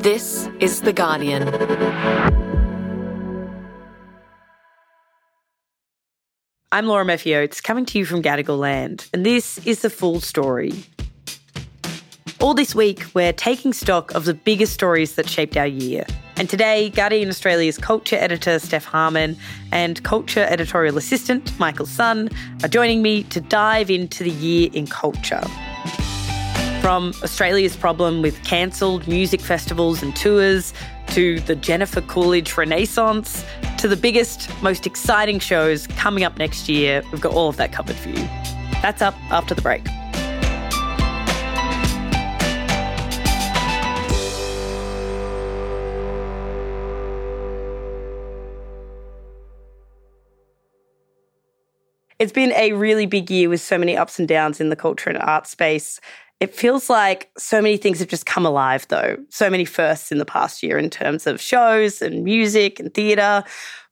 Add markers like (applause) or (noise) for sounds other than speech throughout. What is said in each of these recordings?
This is The Guardian. I'm Laura Murphy Oates, coming to you from Gadigal Land, and this is the full story. All this week, we're taking stock of the biggest stories that shaped our year. And today, Guardian Australia's culture editor, Steph Harmon, and culture editorial assistant, Michael Sun, are joining me to dive into the year in culture. From Australia's problem with cancelled music festivals and tours, to the Jennifer Coolidge Renaissance, to the biggest, most exciting shows coming up next year, we've got all of that covered for you. That's up after the break. It's been a really big year with so many ups and downs in the culture and art space. It feels like so many things have just come alive, though. So many firsts in the past year in terms of shows and music and theatre.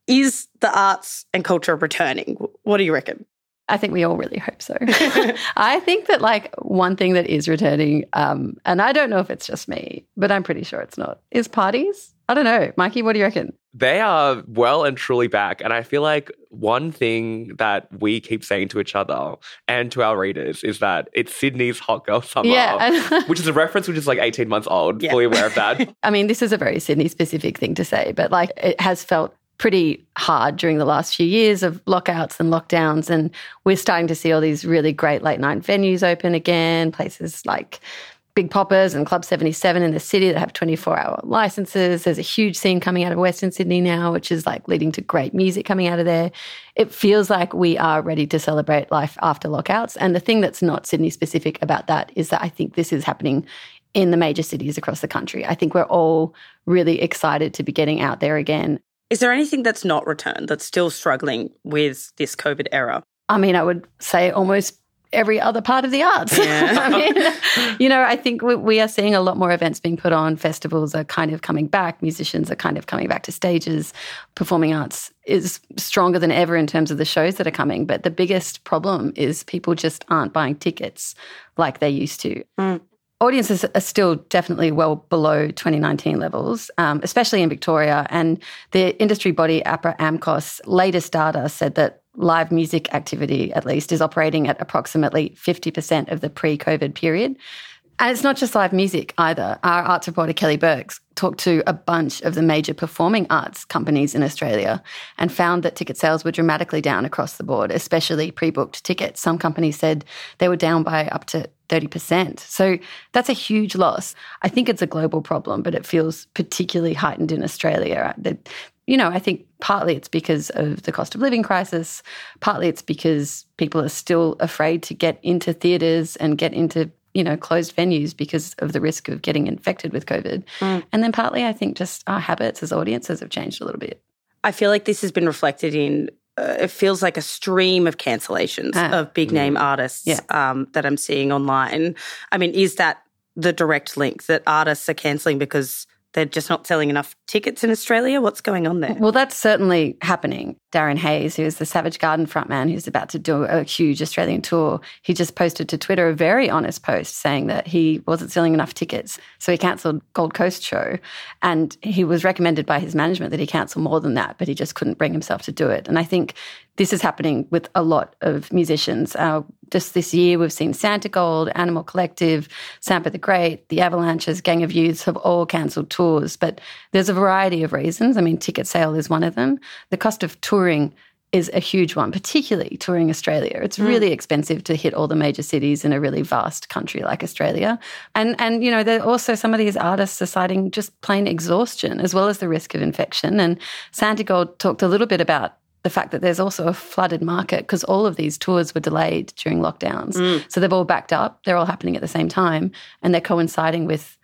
Is the arts and culture returning? What do you reckon? I think we all really hope so. (laughs) (laughs) I think that like one thing that is returning, um, and I don't know if it's just me, but I'm pretty sure it's not, is parties. I don't know. Mikey, what do you reckon? They are well and truly back. And I feel like one thing that we keep saying to each other and to our readers is that it's Sydney's hot girl summer, Yeah. (laughs) which is a reference which is like 18 months old, Yeah. fully aware of that. (laughs) I mean, this is a very Sydney specific thing to say, but like it has felt pretty hard during the last few years of lockouts and lockdowns. And we're starting to see all these really great late night venues open again, places like Big Poppa's and Club 77 in the city that have 24 hour licenses. There's a huge scene coming out of Western Sydney now, which is like leading to great music coming out of there. It feels like we are ready to celebrate life after lockouts. And the thing that's not Sydney specific about that is that I think this is happening in the major cities across the country. I think we're all really excited to be getting out there again. Is there anything that's not returned that's still struggling with this COVID era? I mean, I would say almost every other part of the arts. (laughs) Yeah. I mean, you know, I think we, we are seeing a lot more events being put on. Festivals are kind of coming back. Musicians are kind of coming back to stages. Performing arts is stronger than ever in terms of the shows that are coming. But the biggest problem is people just aren't buying tickets like they used to. Audiences are still definitely well below 2019 levels, um, especially in Victoria. And the industry body APRA AMCOS latest data said that live music activity, at least, is operating at approximately 50% of the pre COVID period. And it's not just live music either. Our arts reporter Kelly Burks talked to a bunch of the major performing arts companies in Australia and found that ticket sales were dramatically down across the board, especially pre booked tickets. Some companies said they were down by up to 30%. So that's a huge loss. I think it's a global problem, but it feels particularly heightened in Australia. That, you know, I think partly it's because of the cost of living crisis, partly it's because people are still afraid to get into theatres and get into you know, closed venues because of the risk of getting infected with COVID. And then partly, I think just our habits as audiences have changed a little bit. I feel like this has been reflected in. Uh, it feels like a stream of cancellations Ah. of big name artists Yeah. um, that I'm seeing online. I mean, is that the direct link that artists are cancelling because they're just not selling enough tickets in Australia? What's going on there? Well, that's certainly happening. Darren Hayes, who is the Savage Garden frontman who's about to do a huge Australian tour, he just posted to Twitter a very honest post saying that he wasn't selling enough tickets. So he cancelled Gold Coast show. And he was recommended by his management that he cancel more than that, but he just couldn't bring himself to do it. And I think this is happening with a lot of musicians. Uh, just this year, we've seen Santigold, Animal Collective, Sampa the Great, the Avalanches, Gang of Youths have all cancelled tours. But there's a variety of reasons. I mean, ticket sale is one of them. The cost of touring is a huge one, particularly touring Australia. It's really expensive to hit all the major cities in a really vast country like Australia. And and you know, there are also some of these artists are citing just plain exhaustion as well as the risk of infection. And Santigold talked a little bit about the fact that there's also a flooded market because all of these tours were delayed during lockdowns. Mm. So they've all backed up. They're all happening at the same time and they're coinciding with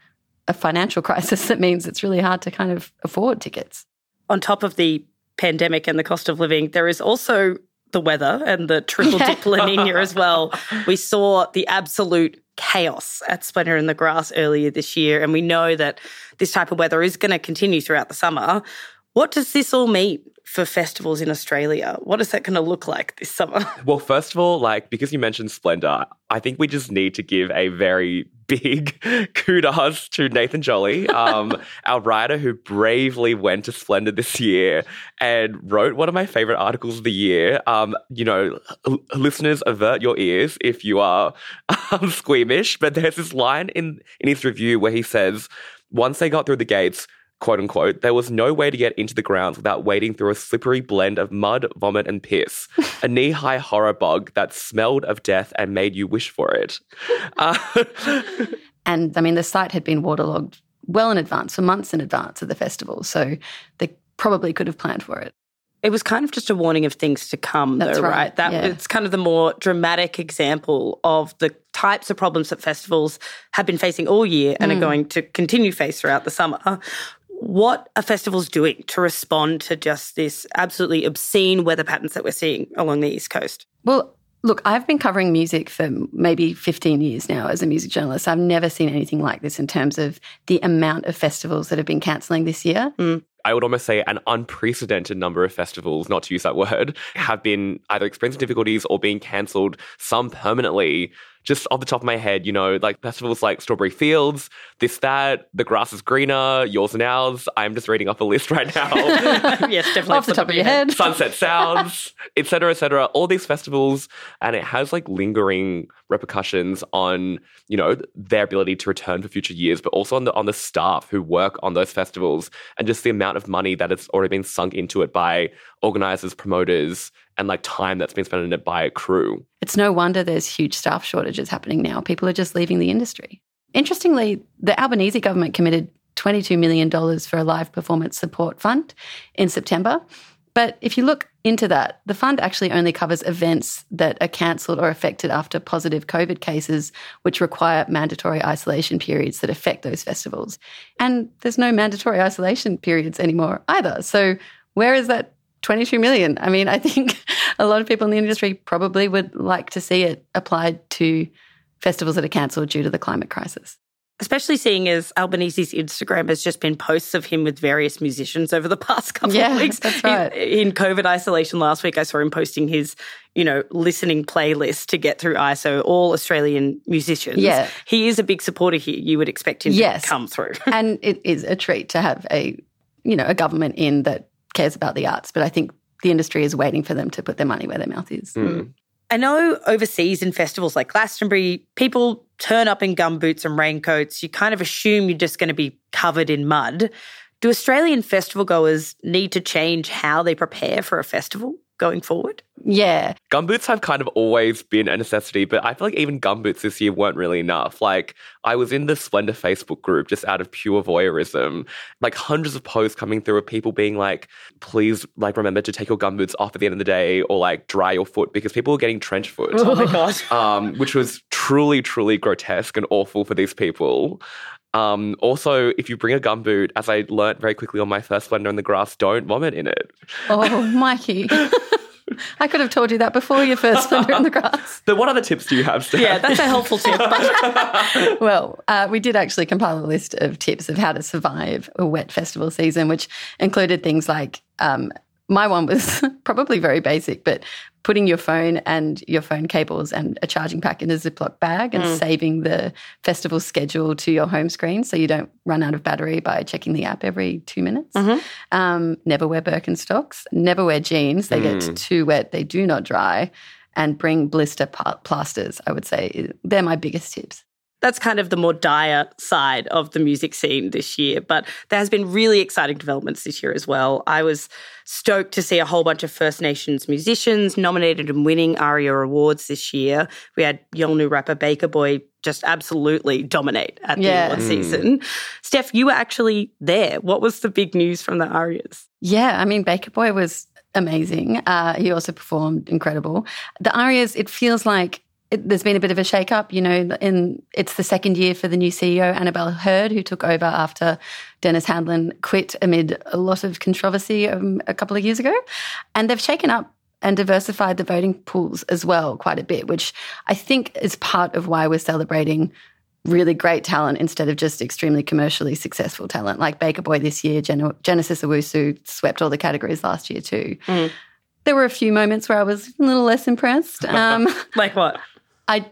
a financial (laughs) crisis that means it's really hard to kind of afford tickets. on top of the pandemic and the cost of living, there is also the weather and the triple dip La Nina as well. We saw the absolute chaos at Splendour in the Grass earlier this year, and we know that this type of weather is going to continue throughout the summer. What does this all mean for festivals in Australia? What is that going to look like this summer? (laughs) Well, first of all, like because you mentioned Splendour, I think we just need to give a very (laughs) big kudos to Nathan Jolly, um, (laughs) our writer who bravely went to Splendour this year and wrote one of my favorite articles of the year. Um, you know, l- listeners, avert your ears if you are um, squeamish, but there's this line in in his review where he says, once they got through the gates quote unquote, there was no way to get into the grounds without wading through a slippery blend of mud, vomit, and piss. a (laughs) knee high horror bug that smelled of death and made you wish for it. Uh, (laughs) and I mean, the site had been waterlogged well in advance, for months in advance of the festival. So they probably could have planned for it. It was kind of just a warning of things to come, That's though, right, right? That yeah. it's kind of the more dramatic example of the types of problems that festivals have been facing all year and are going to continue face throughout the summer. What are festivals doing to respond to just this absolutely obscene weather patterns that we're seeing along the East Coast? Well, look, I've been covering music for maybe 15 years now as a music journalist. I've never seen anything like this in terms of the amount of festivals that have been cancelling this year. Mm. I would almost say an unprecedented number of festivals, not to use that (laughs) word, have been either experiencing difficulties or being cancelled, some permanently. Just off the top of my head, you know, like festivals like Strawberry Fields, this, that, The Grass is Greener, Yours and Ours. I'm just reading off a list right now. (laughs) yes, definitely. Off the top of your head. Sunset (laughs) Sounds, et cetera, et cetera. All these festivals, and it has like lingering repercussions on you know their ability to return for future years, but also on the on the staff who work on those festivals, and just the amount of money that has already been sunk into it by organizers, promoters, and like time that's been spent in it by a crew. It's no wonder there's huge staff shortages happening now. People are just leaving the industry. Interestingly, the Albanese government committed $22 million for a live performance support fund in September. But if you look into that, the fund actually only covers events that are cancelled or affected after positive COVID cases, which require mandatory isolation periods that affect those festivals. And there's no mandatory isolation periods anymore either. So where is that 22 million? I mean, I think (laughs) a lot of people in the industry probably would like to see it applied to festivals that are cancelled due to the climate crisis. Especially seeing as Albanese's Instagram has just been posts of him with various musicians over the past couple Yeah, of weeks. that's right. In COVID isolation last week, I saw him posting his, you know, listening playlist to get through ISO, all Australian musicians. Yeah. He is a big supporter here. You would expect him Yes. to come through. (laughs) and it is a treat to have a, you know, a government in that cares about the arts. But I think the industry is waiting for them to put their money where their mouth is. Mm. I know overseas in festivals like Glastonbury, people turn up in gumboots and raincoats. You kind of assume you're just going to be covered in mud. Do Australian festival goers need to change how they prepare for a festival going forward? Yeah. Gumboots have kind of always been a necessity, but I feel like even gumboots this year weren't really enough. Like, I was in the Splendour Facebook group just out of pure voyeurism, like hundreds of posts coming through of people being like, please, like, remember to take your gumboots off at the end of the day or like dry your foot because people were getting trench foot. Oh my God. um, which was truly, truly grotesque and awful for these people. Um, also, if you bring a gumboot, as I learnt very quickly on my first Splendour in the Grass, don't vomit in it. Oh, (laughs) Mikey. I could have told you that before your first Splendour in the Grass. (laughs) But what other tips do you have, Steph? Yeah, that's a helpful tip. But (laughs) Well, uh, we did actually compile a list of tips of how to survive a wet festival season, which included things like um, my one was probably very basic, but putting your phone and your phone cables and a charging pack in a Ziploc bag and mm. saving the festival schedule to your home screen so you don't run out of battery by checking the app every two minutes. Mm-hmm. Um, never wear Birkenstocks. Never wear jeans. They get mm. too wet. They do not dry. And bring blister plasters, I would say. They're my biggest tips. That's kind of the more dire side of the music scene this year. But there has been really exciting developments this year as well. I was stoked to see a whole bunch of First Nations musicians nominated and winning ARIA awards this year. We had Yolngu rapper Baker Boy just absolutely dominate at the Yeah. award Mm. season. Steph, you were actually there. What was the big news from the ARIAs? Yeah, I mean, Baker Boy was amazing. Uh, he also performed incredible. The Arias, it feels like it, there's been a bit of a shake-up. You know, in it's the second year for the new CEO Annabelle Herd, who took over after Dennis Handlin quit amid a lot of controversy um, a couple of years ago, and they've shaken up and diversified the voting pools as well quite a bit, which I think is part of why we're celebrating really great talent instead of just extremely commercially successful talent. Like Baker Boy this year, Gen- Genesis Owusu swept all the categories last year too. Mm. There were a few moments where I was a little less impressed. Um, (laughs) Like what? I,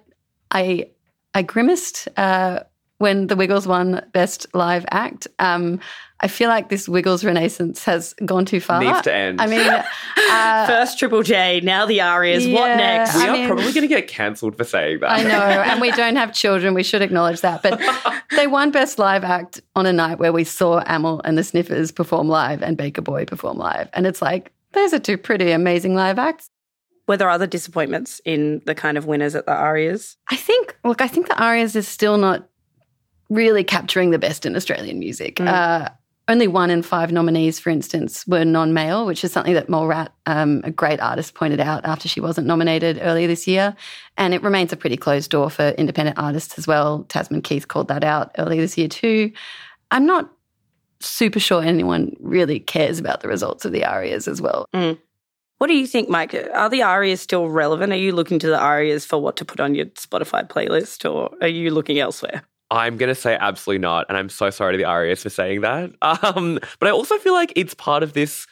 I, I grimaced uh, when the Wiggles won Best Live Act. Um, I feel like this Wiggles renaissance has gone too far. Needs to end. I mean, (laughs) uh, First Triple J, now the Arias. What next? we I are mean- probably going to get cancelled for saying that. I know, (laughs) and we don't have children. We should acknowledge that. But (laughs) they won Best Live Act on a night where we saw Amyl and the Sniffers perform live and Baker Boy perform live. And it's like, those are two pretty amazing live acts. Were there other disappointments in the kind of winners at the Arias? I think, look, I think the Arias is still not really capturing the best in Australian music. Uh, only one in five nominees, for instance, were non male, which is something that Mallrat, um, a great artist, pointed out after she wasn't nominated earlier this year. And it remains a pretty closed door for independent artists as well. Tasman Keith called that out earlier this year, too. I'm not super sure anyone really cares about the results of the Arias as well. What do you think, Mike? Are the Arias still relevant? Are you looking to the Arias for what to put on your Spotify playlist or are you looking elsewhere? I'm going to say absolutely not. And I'm so sorry to the Arias for saying that. (laughs) Um, but I also feel like it's part of this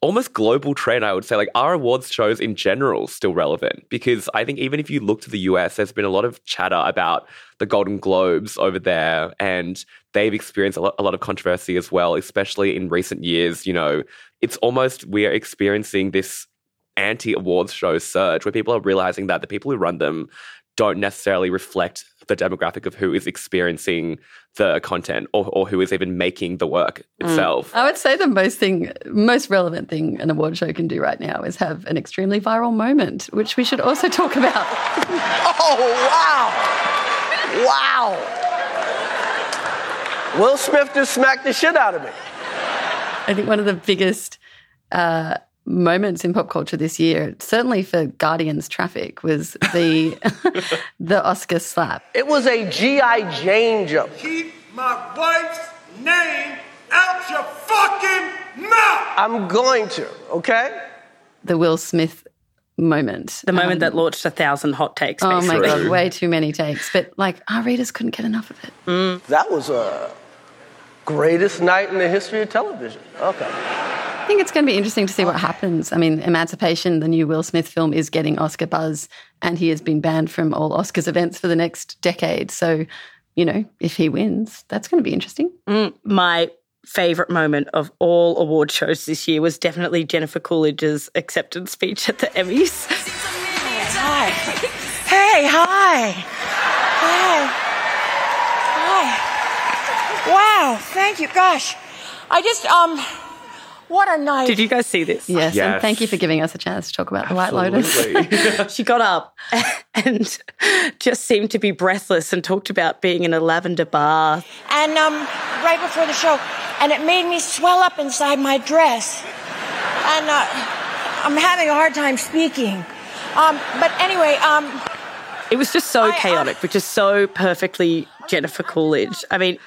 almost global trend, I would say. Like, are awards shows in general still relevant? Because I think even if you look to the US, there's been a lot of chatter about the Golden Globes over there, and they've experienced a lot, a lot of controversy as well, especially in recent years. You know, it's almost we are experiencing this anti awards show surge where people are realizing that the people who run them don't necessarily reflect the demographic of who is experiencing the content or, or who is even making the work itself. I would say the most thing, most relevant thing an award show can do right now is have an extremely viral moment, which we should also talk about. (laughs) Oh, wow. Wow. Will Smith just smacked the shit out of me. I think one of the biggest uh, moments in pop culture this year, certainly for Guardians Traffic, was the (laughs) the Oscar slap. It was a G.I. Jane jump. Keep my wife's name out your fucking mouth! I'm going to, okay? The Will Smith moment. The moment Um, that launched a thousand hot takes. Oh my basically. god, way too many takes. But like our readers couldn't get enough of it. That was a greatest night in the history of television. Okay. I think it's going to be interesting to see what happens. I mean, Emancipation, the new Will Smith film, is getting Oscar buzz, and he has been banned from all Oscars events for the next decade. So, you know, if he wins, that's going to be interesting. My favorite moment of all award shows this year was definitely Jennifer Coolidge's acceptance speech at the Emmys. (laughs) Hi. Hey, hi. Hi. Hi. Wow, thank you. Gosh. I just um what a night. Did you guys see this? Yes, and thank you for giving us a chance to talk about the White Lotus. (laughs) She got up (laughs) and just seemed to be breathless and talked about being in a lavender bar. and um right before the show and it made me swell up inside my dress. And uh, I'm having a hard time speaking. Um but anyway, um It was just so I- I- chaotic, but just so perfectly Jennifer Coolidge. I mean,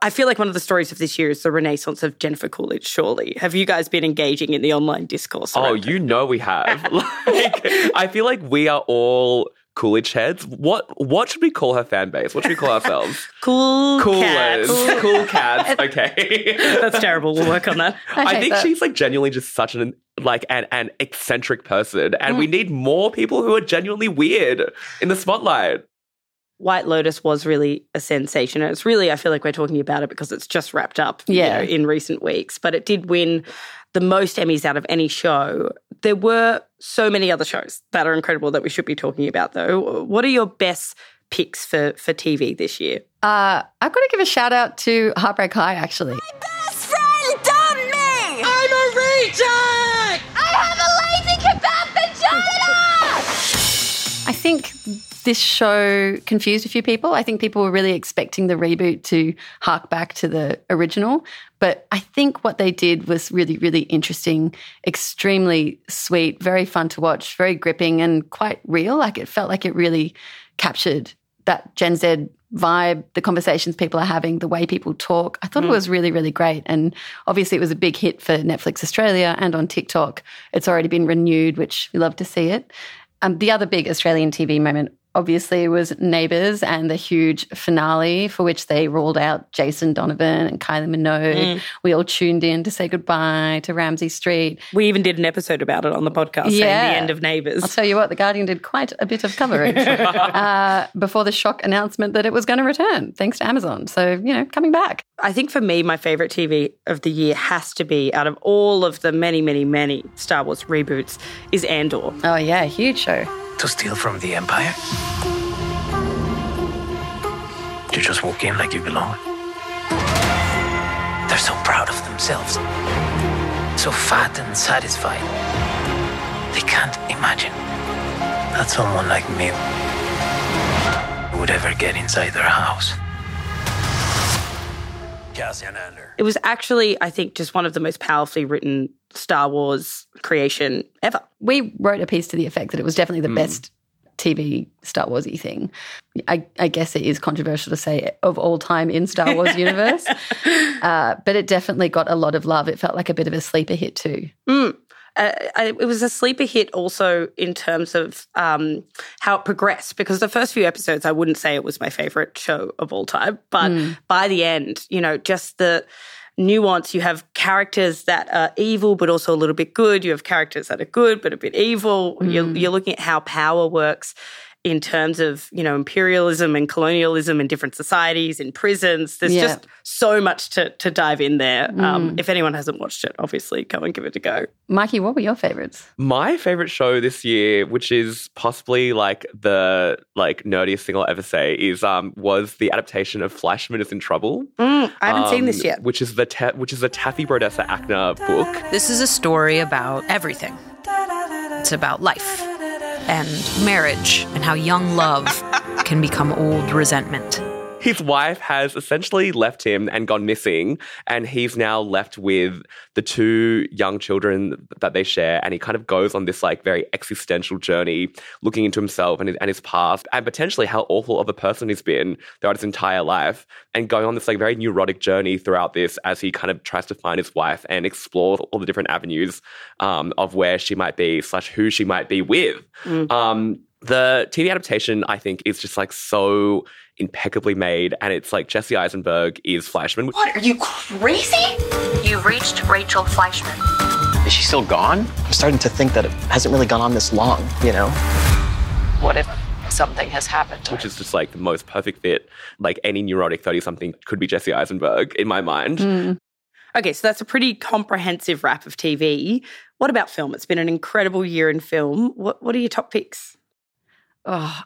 I feel like one of the stories of this year is the renaissance of Jennifer Coolidge, surely. Have you guys been engaging in the online discourse? oh, around you know we have. (laughs) like, I feel like we are all Coolidge heads. What what should we call her fan base? What should we call ourselves? (laughs) cool Coolers. cats. Cool cats. (laughs) Okay. That's terrible. We'll work on that. I, I think that. she's like genuinely just such an like an, an eccentric person, and we mm. need more people who are genuinely weird in the spotlight. White Lotus was really a sensation. And it's really, I feel like we're talking about it because it's just wrapped up you know, in recent weeks. But it did win the most Emmys out of any show. There were so many other shows that are incredible that we should be talking about, though. What are your best picks for, for TV this year? Uh, I've got to give a shout out to Heartbreak High, actually. best friend dumped me. I'm a reject. I have a lazy kebab vagina. I think this show confused a few people. I think people were really expecting the reboot to hark back to the original. But I think what they did was really, really interesting, extremely sweet, very fun to watch, very gripping, and quite real. Like it felt like it really captured that Gen Z vibe, the conversations people are having, the way people talk. I thought it was really, really great. And obviously, it was a big hit for Netflix Australia and on TikTok. It's already been renewed, which we love to see it. Um, the other big Australian TV moment, obviously was Neighbours and the huge finale for which they ruled out Jason Donovan and Kylie Minogue. We all tuned in to say goodbye to Ramsay Street. We even did an episode about it on the podcast saying Yeah. the end of Neighbours. I'll tell you what, The Guardian did quite a bit of coverage (laughs) uh, before the shock announcement that it was going to return, thanks to Amazon. So, you know, coming back. I think for me, my favorite TV of the year has to be out of all of the many, many, many Star Wars reboots is Andor. Oh, yeah, huge show. To steal from the Empire? To just walk in like you belong? They're so proud of themselves. So fat and satisfied. They can't imagine that someone like me would ever get inside their house. Cassian Andor. It was actually, I think, just one of the most powerfully written Star Wars creation ever. We wrote a piece to the effect that it was definitely the best TV Star Warsy thing. I, I guess it is controversial to say of all time in Star Wars (laughs) universe, uh, but it definitely got a lot of love. It felt like a bit of a sleeper hit too. Uh, it was a sleeper hit also in terms of um, how it progressed because the first few episodes I wouldn't say it was my favorite show of all time but by the end you know just the nuance you have characters that are evil but also a little bit good. You have characters that are good but a bit evil. You're, you're looking at how power works in terms of you know imperialism and colonialism in different societies in prisons there's Yeah. just so much to, to dive in there um, if anyone hasn't watched it obviously go and give it a go Mikey, what were your favorites? My favorite show this year, which is possibly like the like nerdiest thing I'll ever say, is um was the adaptation of Fleischman is in Trouble. Mm, I haven't seen this um, yet. Which is the ta- which is the Taffy Brodesser-Akner book. This is a story about everything. It's about life and marriage and how young love can become old resentment. His wife has essentially left him and gone missing, and he's now left with the two young children that they share. And he kind of goes on this like very existential journey, looking into himself and his, and his past, and potentially how awful of a person he's been throughout his entire life, and going on this like very neurotic journey throughout this as he kind of tries to find his wife and explore all the different avenues um, of where she might be slash who she might be with. Um, the TV adaptation, I think, is just like so impeccably made, and it's like Jesse Eisenberg is Fleischman. What, are you crazy? You've reached Rachel Fleischman. Is she still gone? I'm starting to think that it hasn't really gone on this long, you know? What if something has happened Which her? is just like the most perfect fit. Like any neurotic 30 something could be Jesse Eisenberg in my mind. Mm. Okay, so that's a pretty comprehensive wrap of TV. What about film? It's been an incredible year in film. What What are your top picks? Oh,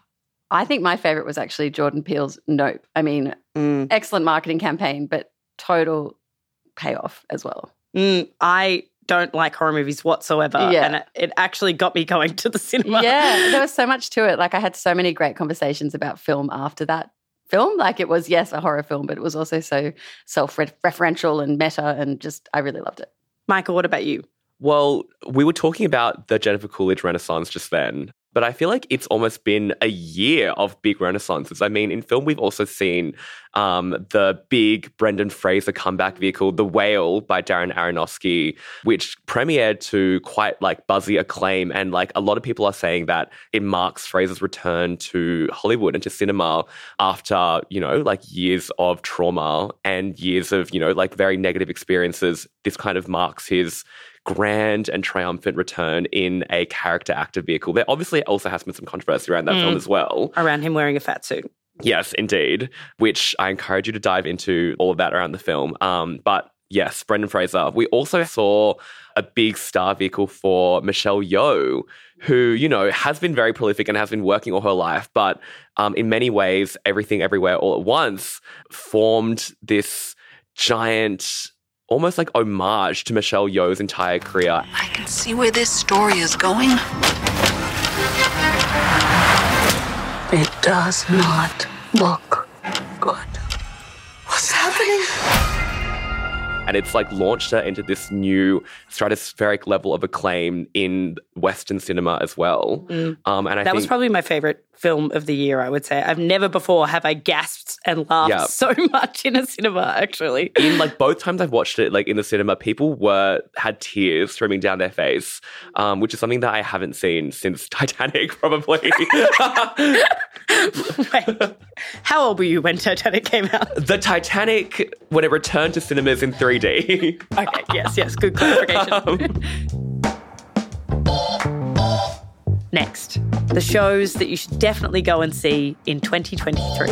I think my favorite was actually Jordan Peele's Nope. I mean, Mm. excellent marketing campaign, but total payoff as well. Mm, I don't like horror movies whatsoever, Yeah. and it, it actually got me going to the cinema. Yeah, (laughs) there was so much to it. Like I had so many great conversations about film after that film. Like it was, yes, a horror film, but it was also so self-referential and meta, and just I really loved it. Michael, what about you? Well, we were talking about the Jennifer Coolidge Renaissance just then, but I feel like it's almost been a year of big renaissances. I mean, in film, we've also seen um, the big Brendan Fraser comeback vehicle, The Whale by Darren Aronofsky, which premiered to quite like buzzy acclaim. And like a lot of people are saying that it marks Fraser's return to Hollywood and to cinema after, you know, like years of trauma and years of, you know, like very negative experiences. This kind of marks his grand and triumphant return in a character actor vehicle. There obviously also has been some controversy around that film as well. Around him wearing a fat suit. Yes, indeed. Which I encourage you to dive into all of that around the film. Um, but yes, Brendan Fraser. We also saw a big star vehicle for Michelle Yeoh, who you know has been very prolific and has been working all her life, but um, in many ways, everything, everywhere, all at once formed this giant. Almost like homage to Michelle Yeoh's entire career. I can see where this story is going. It does not look and it's like launched her into this new stratospheric level of acclaim in Western cinema as well. Um, and I That was probably my favorite film of the year, I would say. I've never before have I gasped and laughed Yeah. (laughs) so much in a cinema, actually. in like both times I've watched it, like in the cinema, people were had tears streaming down their face, um, which is something that I haven't seen since (laughs) Titanic, probably. (laughs) How old were you when Titanic came out? the Titanic when it returned to cinemas in 3D. Okay, yes, yes, good clarification. Um, Next, the shows that you should definitely go and see in 2023.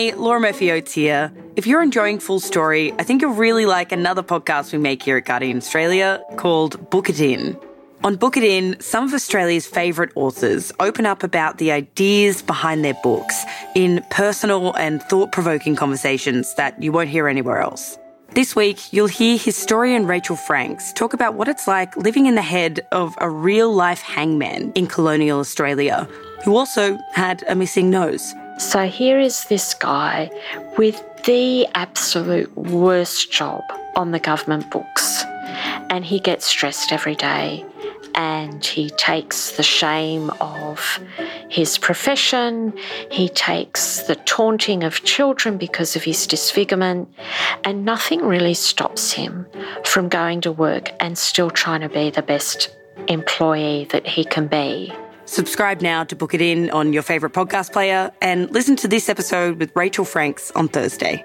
Hey, Laura Murphy Oates here. If you're enjoying Full Story, I think you'll really like another podcast we make here at Guardian Australia called Book It In. On Book It In, some of Australia's favourite authors open up about the ideas behind their books in personal and thought provoking conversations that you won't hear anywhere else. This week, you'll hear historian Rachel Franks talk about what it's like living in the head of a real life hangman in colonial Australia, who also had a missing nose. So here is this guy with the absolute worst job on the government books. And he gets stressed every day and he takes the shame of his profession, he takes the taunting of children because of his disfigurement, and nothing really stops him from going to work and still trying to be the best employee that he can be. Subscribe now to Book It In on your favourite podcast player and listen to this episode with Rachel Franks on Thursday.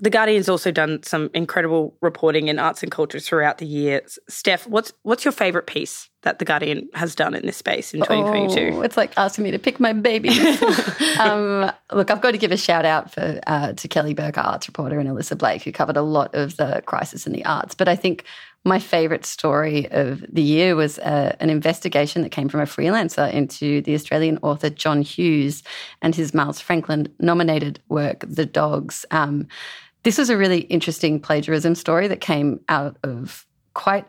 The Guardian's also done some incredible reporting in arts and culture throughout the year. Steph, what's what's your favourite piece that The Guardian has done in this space in 2022? Oh, it's like asking me to pick my baby. (laughs) um, look, I've got to give a shout out for uh, to Kelly Burke, arts reporter, and Elissa Blake, who covered a lot of the crisis in the arts. But I think my favourite story of the year was uh, an investigation that came from a freelancer into the Australian author John Hughes and his Miles Franklin nominated work, The Dogs. Um, this was a really interesting plagiarism story that came out of quite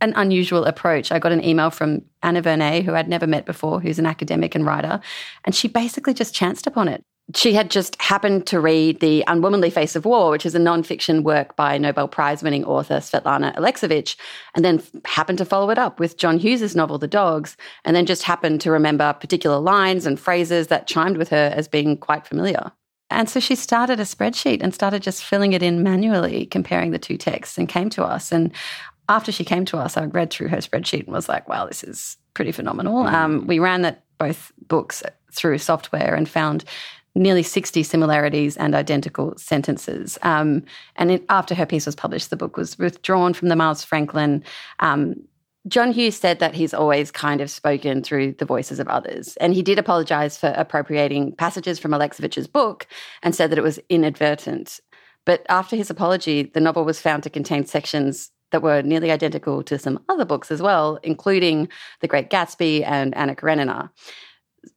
an unusual approach. I got an email from Anna Verney, who I'd never met before, who's an academic and writer, and she basically just chanced upon it. She had just happened to read The Unwomanly Face of War, which is a nonfiction work by Nobel Prize winning author Svetlana Alexievich, and then happened to follow it up with John Hughes' novel The Dogs, and then just happened to remember particular lines and phrases that chimed with her as being quite familiar. And so she started a spreadsheet and started just filling it in manually, comparing the two texts, and came to us. And after she came to us, I read through her spreadsheet and was like, wow, this is pretty phenomenal. Um, we ran that both books through software and found nearly 60 similarities and identical sentences. Um, and it, after her piece was published, the book was withdrawn from the Miles Franklin. Um, John Hughes said that he's always kind of spoken through the voices of others. And he did apologize for appropriating passages from Alexievich's book and said that it was inadvertent. But after his apology, the novel was found to contain sections that were nearly identical to some other books as well, including The Great Gatsby and Anna Karenina.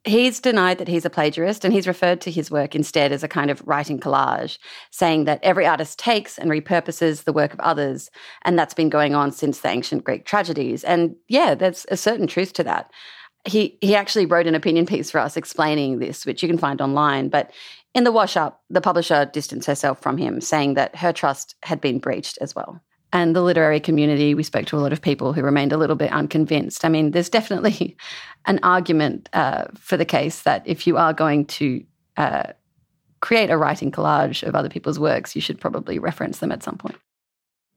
He's denied that he's a plagiarist and he's referred to his work instead as a kind of writing collage, saying that every artist takes and repurposes the work of others. And that's been going on since the ancient Greek tragedies. And yeah, there's a certain truth to that. He, he actually wrote an opinion piece for us explaining this, which you can find online. But in the wash up, the publisher distanced herself from him, saying that her trust had been breached as well and the literary community, we spoke to a lot of people who remained a little bit unconvinced. I mean, there's definitely (laughs) an argument uh, for the case that if you are going to uh, create a writing collage of other people's works, you should probably reference them at some point.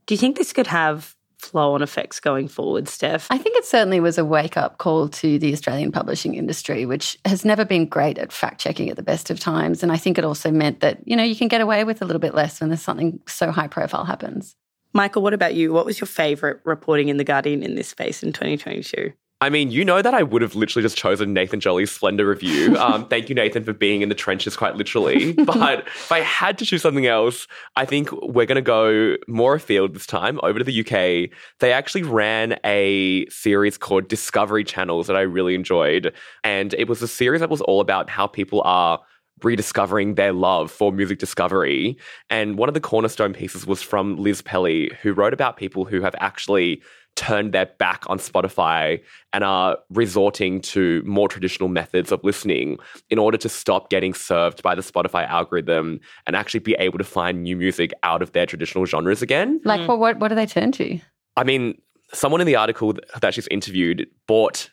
Do you think this could have flow on effects going forward, Steph? I think it certainly was a wake up call to the Australian publishing industry, which has never been great at fact checking at the best of times. And I think it also meant that, you know, you can get away with a little bit less when there's something so high profile happens. Michael, what about you? What was your favourite reporting in The Guardian in this space in 2022? I mean, you know that I would have literally just chosen Nathan Jolly's Splendour review. (laughs) Um, thank you, Nathan, for being in the trenches quite literally. (laughs) But if I had to choose something else, I think we're going to go more afield this time, over to the UK. They actually ran a series called Discovery Channels that I really enjoyed. And it was a series that was all about how people are rediscovering their love for music discovery. And one of the cornerstone pieces was from Liz Pelly, who wrote about people who have actually turned their back on Spotify and are resorting to more traditional methods of listening in order to stop getting served by the Spotify algorithm and actually be able to find new music out of their traditional genres again. Like, hmm. well, what what do they turn to? I mean, someone in the article that she's interviewed bought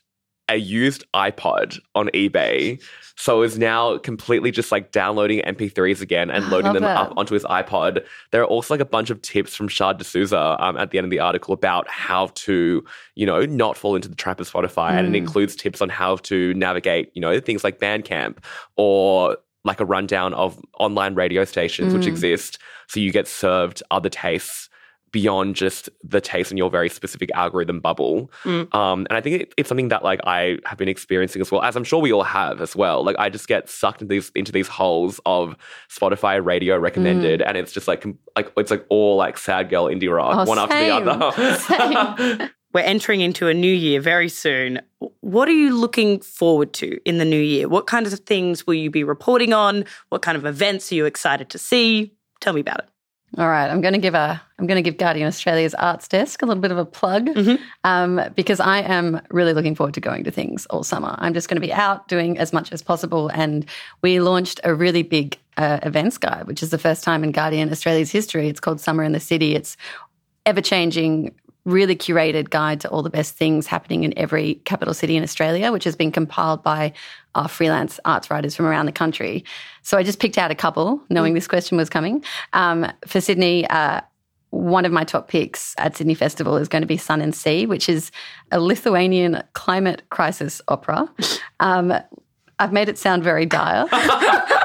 a used iPod on eBay. So is now completely just like downloading MP3s again and loading them that. up onto his iPod. There are also like a bunch of tips from Shaad D'Souza um, at the end of the article about how to, you know, not fall into the trap of Spotify. And it Mm. includes tips on how to navigate, you know, things like Bandcamp or like a rundown of online radio stations which Mm. exist. So you get served other tastes beyond just the taste in your very specific algorithm bubble. Mm. Um, and I think it, it's something that like I have been experiencing as well, as I'm sure we all have as well. Like I just get sucked into these into these holes of Spotify radio recommended, and it's just like like it's like all like sad girl indie rock, Oh, one after the other. (laughs) (laughs) We're entering into a new year very soon. What are you looking forward to in the new year? What kinds of things will you be reporting on? What kind of events are you excited to see? Tell me about it. All right, I'm going to give a I'm going to give Guardian Australia's Arts Desk a little bit of a plug um, because I am really looking forward to going to things all summer. I'm just going to be out doing as much as possible, and we launched a really big uh, events guide, which is the first time in Guardian Australia's history. It's called Summer in the City. It's ever changing. Really curated guide to all the best things happening in every capital city in Australia, which has been compiled by our freelance arts writers from around the country. So I just picked out a couple, knowing this question was coming. Um, for Sydney, uh, one of my top picks at Sydney Festival is going to be Sun and Sea, which is a Lithuanian climate crisis opera. (laughs) Um, I've made it sound very dire. (laughs)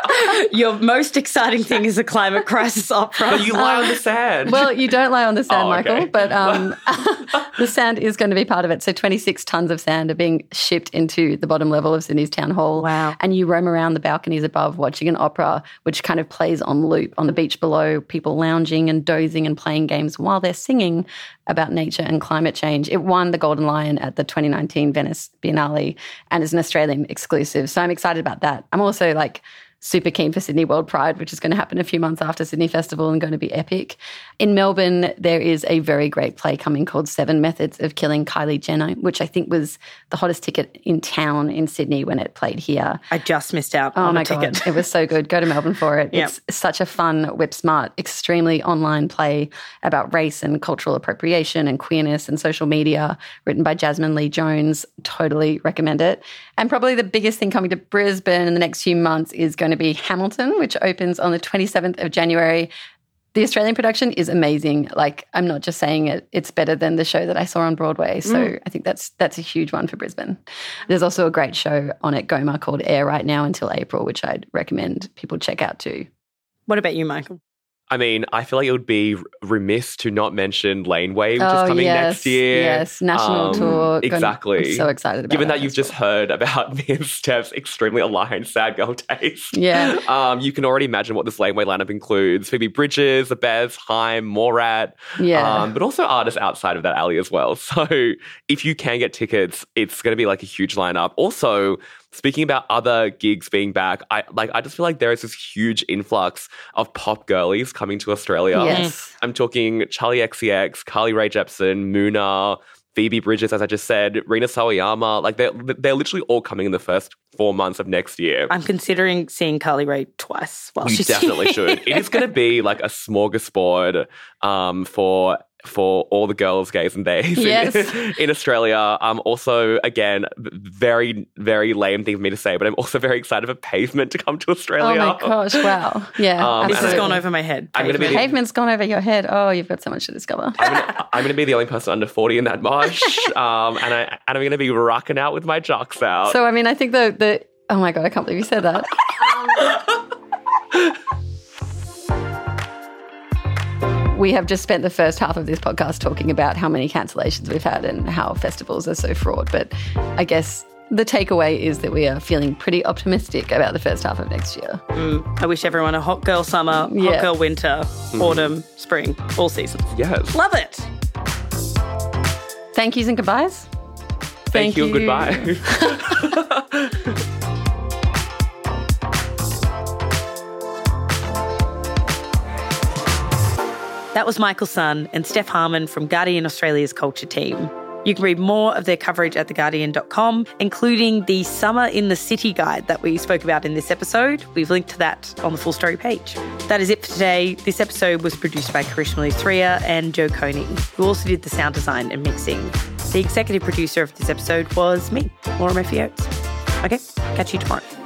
Your most exciting thing is a climate crisis opera. (laughs) But you lie on the sand. (laughs) Well, you don't lie on the sand, Oh, okay. Michael, but um, (laughs) the sand is going to be part of it. So 26 tons of sand are being shipped into the bottom level of Sydney's town hall. Wow. And you roam around the balconies above watching an opera, which kind of plays on loop on the beach below, people lounging and dozing and playing games while they're singing about nature and climate change. It won the Golden Lion at the 2019 Venice Biennale and is an Australian exclusive. So I'm excited about that. I'm also like, super keen for Sydney World Pride, which is going to happen a few months after Sydney Festival and going to be epic. In Melbourne, there is a very great play coming called Seven Methods of Killing Kylie Jenner, which I think was the hottest ticket in town in Sydney when it played here. I just missed out Oh on my a ticket. god, it was so good. Go to Melbourne for it. Yep. It's such a fun, whip smart, extremely online play about race and cultural appropriation and queerness and social media, written by Jasmine Lee Jones. Totally recommend it. And probably the biggest thing coming to Brisbane in the next few months is going to be Hamilton, which opens on the 27th of January. The Australian production is amazing. Like I'm not just saying it; it's better than the show that I saw on Broadway. So Mm. I think that's that's a huge one for Brisbane. There's also a great show on at Goma called Air right now until April, which I'd recommend people check out too. What about you, Michael? I mean, I feel like it would be remiss to not mention Laneway, which Oh, is coming yes, next year. Um, yes. National tour. Exactly. I'm so excited about Given that that you've just heard about (laughs) me and Steph's extremely aligned sad girl taste. Yeah. (laughs) Um, you can already imagine what this Laneway lineup includes. Phoebe Bridgers, The Bev, Haim, Mallrat. Yeah. Um, but also artists outside of that alley as well. (laughs) So if you can get tickets, it's going to be like a huge lineup. Also, speaking about other gigs being back, I like I just feel like there is this huge influx of pop girlies coming to Australia. Yes. I'm talking Charli XCX, Carly Rae Jepsen, Muna, Phoebe Bridgers, as I just said, Rina Sawayama. Like they're they're literally all coming in the first four months of next year. I'm considering seeing Carly Rae twice while you she's definitely here. should. It is going to be like a smorgasbord um, for for all the girls, gays, and theys in- Yes. (laughs) in, Australia. Um, also, again, very very lame thing for me to say, but I'm also very excited for Pavement to come to Australia. Oh my gosh! Wow. (laughs) Yeah. Um, This has gone over my head. I'm gonna be the- Pavement's gone over your head. Oh, you've got so much to discover. I'm going to be the only person under 40 in that mosh, (laughs) um, and, I, and I'm going to be rocking out with my jocks out. So I mean, I think the the oh my god, I can't believe you said that. We have just spent the first half of this podcast talking about how many cancellations we've had and how festivals are so fraught. But I guess the takeaway is that we are feeling pretty optimistic about the first half of next year. Mm, I wish everyone a hot girl summer, hot Yeah. girl winter, Mhm. autumn, spring, all seasons. yes. Love it. Thank yous and goodbyes. Thank, you and goodbye. (laughs) That was Michael Sun and Steph Harmon from Guardian Australia's culture team. You can read more of their coverage at theguardian.com, including the Summer in the City guide that we spoke about in this episode. We've linked to that on the full story page. That is it for today. This episode was produced by Karishma Luthria and Joe Koning, who also did the sound design and mixing. The executive producer of this episode was me, Laura Murphy Oates. Okay, catch you tomorrow.